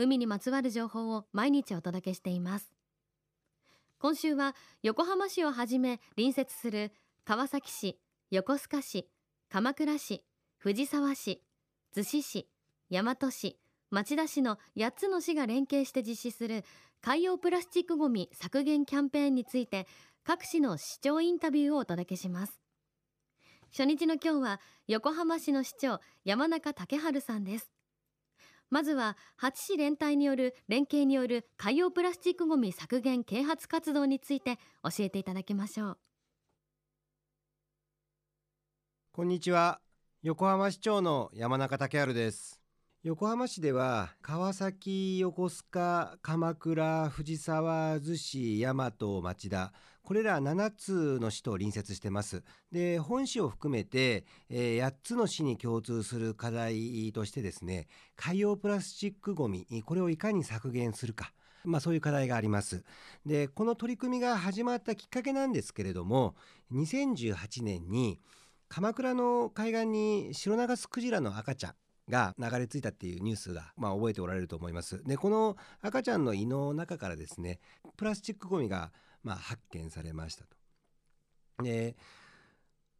海にまつわる情報を毎日お届けしています。今週は横浜市をはじめ隣接する川崎市横須賀市鎌倉市藤沢市逗子市大和市町田市の8つの市が連携して実施する海洋プラスチックごみ削減キャンペーンについて各市の市長インタビューをお届けします。初日の今日は横浜市の市長山中竹春さんです。まずは8市連帯による連携による海洋プラスチックごみ削減啓発活動について教えていただきましょう。こんにちは。横浜市長の山中竹春です。横浜市では川崎横須賀鎌倉藤沢逗子大和町田これら7つの市と隣接してます。で本市を含めて、えー、8つの市に共通する課題としてですね海洋プラスチックごみこれをいかに削減するかまあ、そういう課題があります。でこの取り組みが始まったきっかけなんですけれども2018年に鎌倉の海岸にシロナガスクジラの赤ちゃんが流れ着いたっていうニュースが、まあ、覚えておられると思います。でこの赤ちゃんの胃の中からですねプラスチックごみがまあ、発見されましたと。で、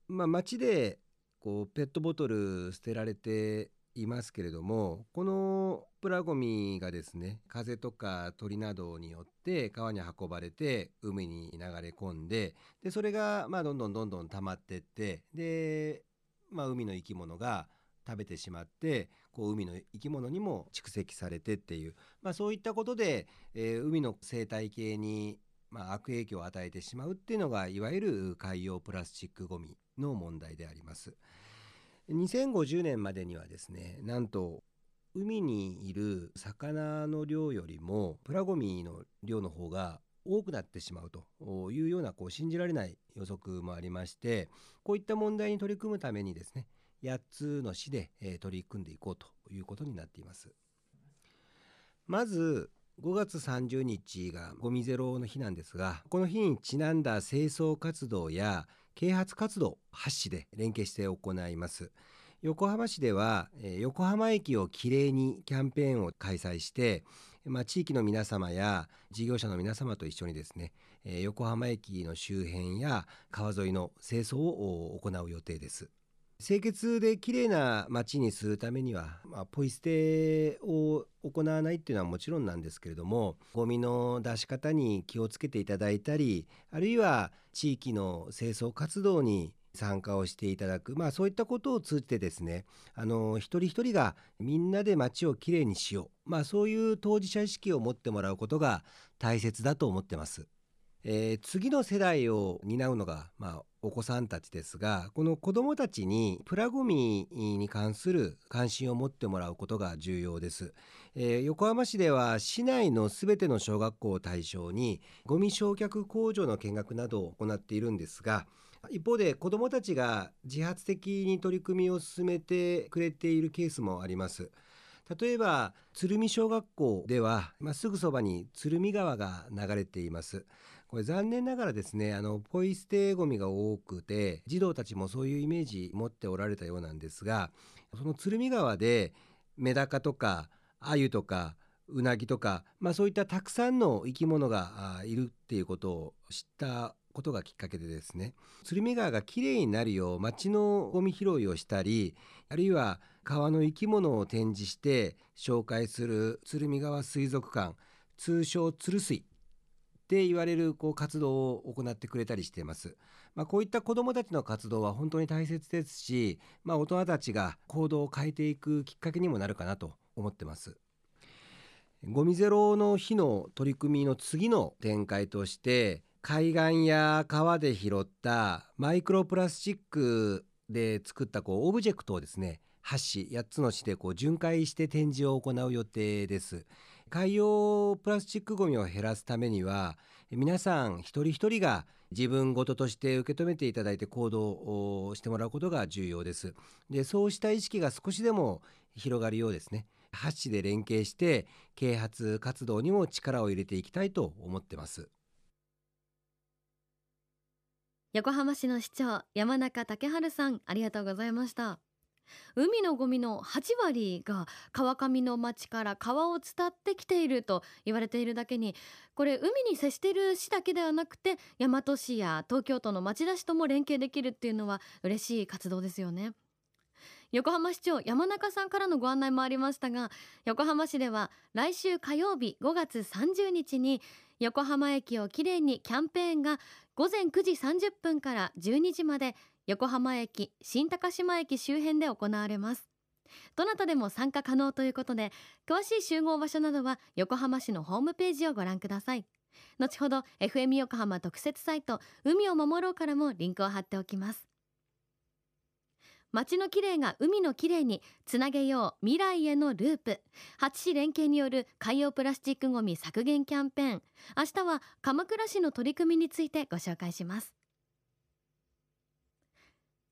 まあ、街でこうペットボトル捨てられていますけれどもこのプラゴミがですね風とか鳥などによって川に運ばれて海に流れ込んででそれがまあどんどんどんどん溜まってってで、まあ、海の生き物が食べてしまってこう海の生き物にも蓄積されてっていう、まあ、そういったことで、えー、海の生態系にまあ、悪影響を与えてしまうっていうのがいわゆる海洋プラスチックごみの問題であります。2050年までにはですねなんと海にいる魚の量よりもプラゴミの量の方が多くなってしまうというようなこう信じられない予測もありましてこういった問題に取り組むためにですね8つの市で、取り組んでいこうということになっています。まず5月30日がゴミゼロの日なんですがこの日にちなんだ清掃活動や啓発活動8市で連携して行います。横浜市では、横浜駅をきれいにキャンペーンを開催して、まあ、地域の皆様や事業者の皆様と一緒にですね、横浜駅の周辺や川沿いの清掃を行う予定です。清潔で綺麗な街にするためには、まあ、ポイ捨てを行わないっていうのはもちろんなんですけれどもゴミの出し方に気をつけていただいたりあるいは地域の清掃活動に参加をしていただく、まあ、そういったことを通じてですねあの一人一人がみんなで街をきれいにしよう、まあ、そういう当事者意識を持ってもらうことが大切だと思ってます。えー、次の世代を担うのが、まあ、お子さんたちですがこの子どもたちにプラゴミに関する関心を持ってもらうことが重要です、えー、横浜市では市内のすべての小学校を対象にゴミ焼却工場の見学などを行っているんですが一方で子どもたちが自発的に取り組みを進めてくれているケースもあります。例えば鶴見小学校では、まあ、すぐそばに鶴見川が流れています。これ残念ながらですねあのポイ捨てゴミが多くて児童たちもそういうイメージ持っておられたようなんですがその鶴見川でメダカとかアユとかウナギとか、まあ、そういったたくさんの生き物がいるっていうことを知ったことがきっかけでですね。鶴見川がきれいになるよう町のゴミ拾いをしたりあるいは川の生き物を展示して紹介する鶴見川水族館通称鶴水。って言われるこう活動を行ってくれたりしています。まあ、こういった子どもたちの活動は本当に大切ですし、まあ、大人たちが行動を変えていくきっかけにもなるかなと思ってます。ゴミゼロの日の取り組みの次の展開として海岸や川で拾ったマイクロプラスチックで作ったこうオブジェクトをですね8市8つの市でこう巡回して展示を行う予定です。海洋プラスチックごみを減らすためには皆さん一人一人が自分事として受け止めていただいて行動をしてもらうことが重要です。でそうした意識が少しでも広がるようですね。ハッシで連携して啓発活動にも力を入れていきたいと思ってます。横浜市の市長山中竹春さんありがとうございました。海のゴミの8割が川上の町から川を伝ってきていると言われているだけにこれ海に接している市だけではなくて大和市や東京都の町田市とも連携できるっていうのは嬉しい活動ですよね。横浜市長山中さんからのご案内もありましたが横浜市では来週火曜日5月30日に横浜駅をきれいにキャンペーンが午前9時30分から12時まで横浜駅新高島駅周辺で行われます。どなたでも参加可能ということで詳しい集合場所などは横浜市のホームページをご覧ください。後ほど FM 横浜特設サイト海を守ろうからもリンクを貼っておきます。街のきれいが海のきれいにつなげよう未来へのループ。8市連携による海洋プラスチックごみ削減キャンペーン。明日は鎌倉市の取り組みについてご紹介します。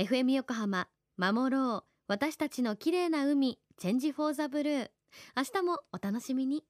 FM 横浜守ろう。私たちの綺麗な海チェンジフォーザブルー。明日もお楽しみに。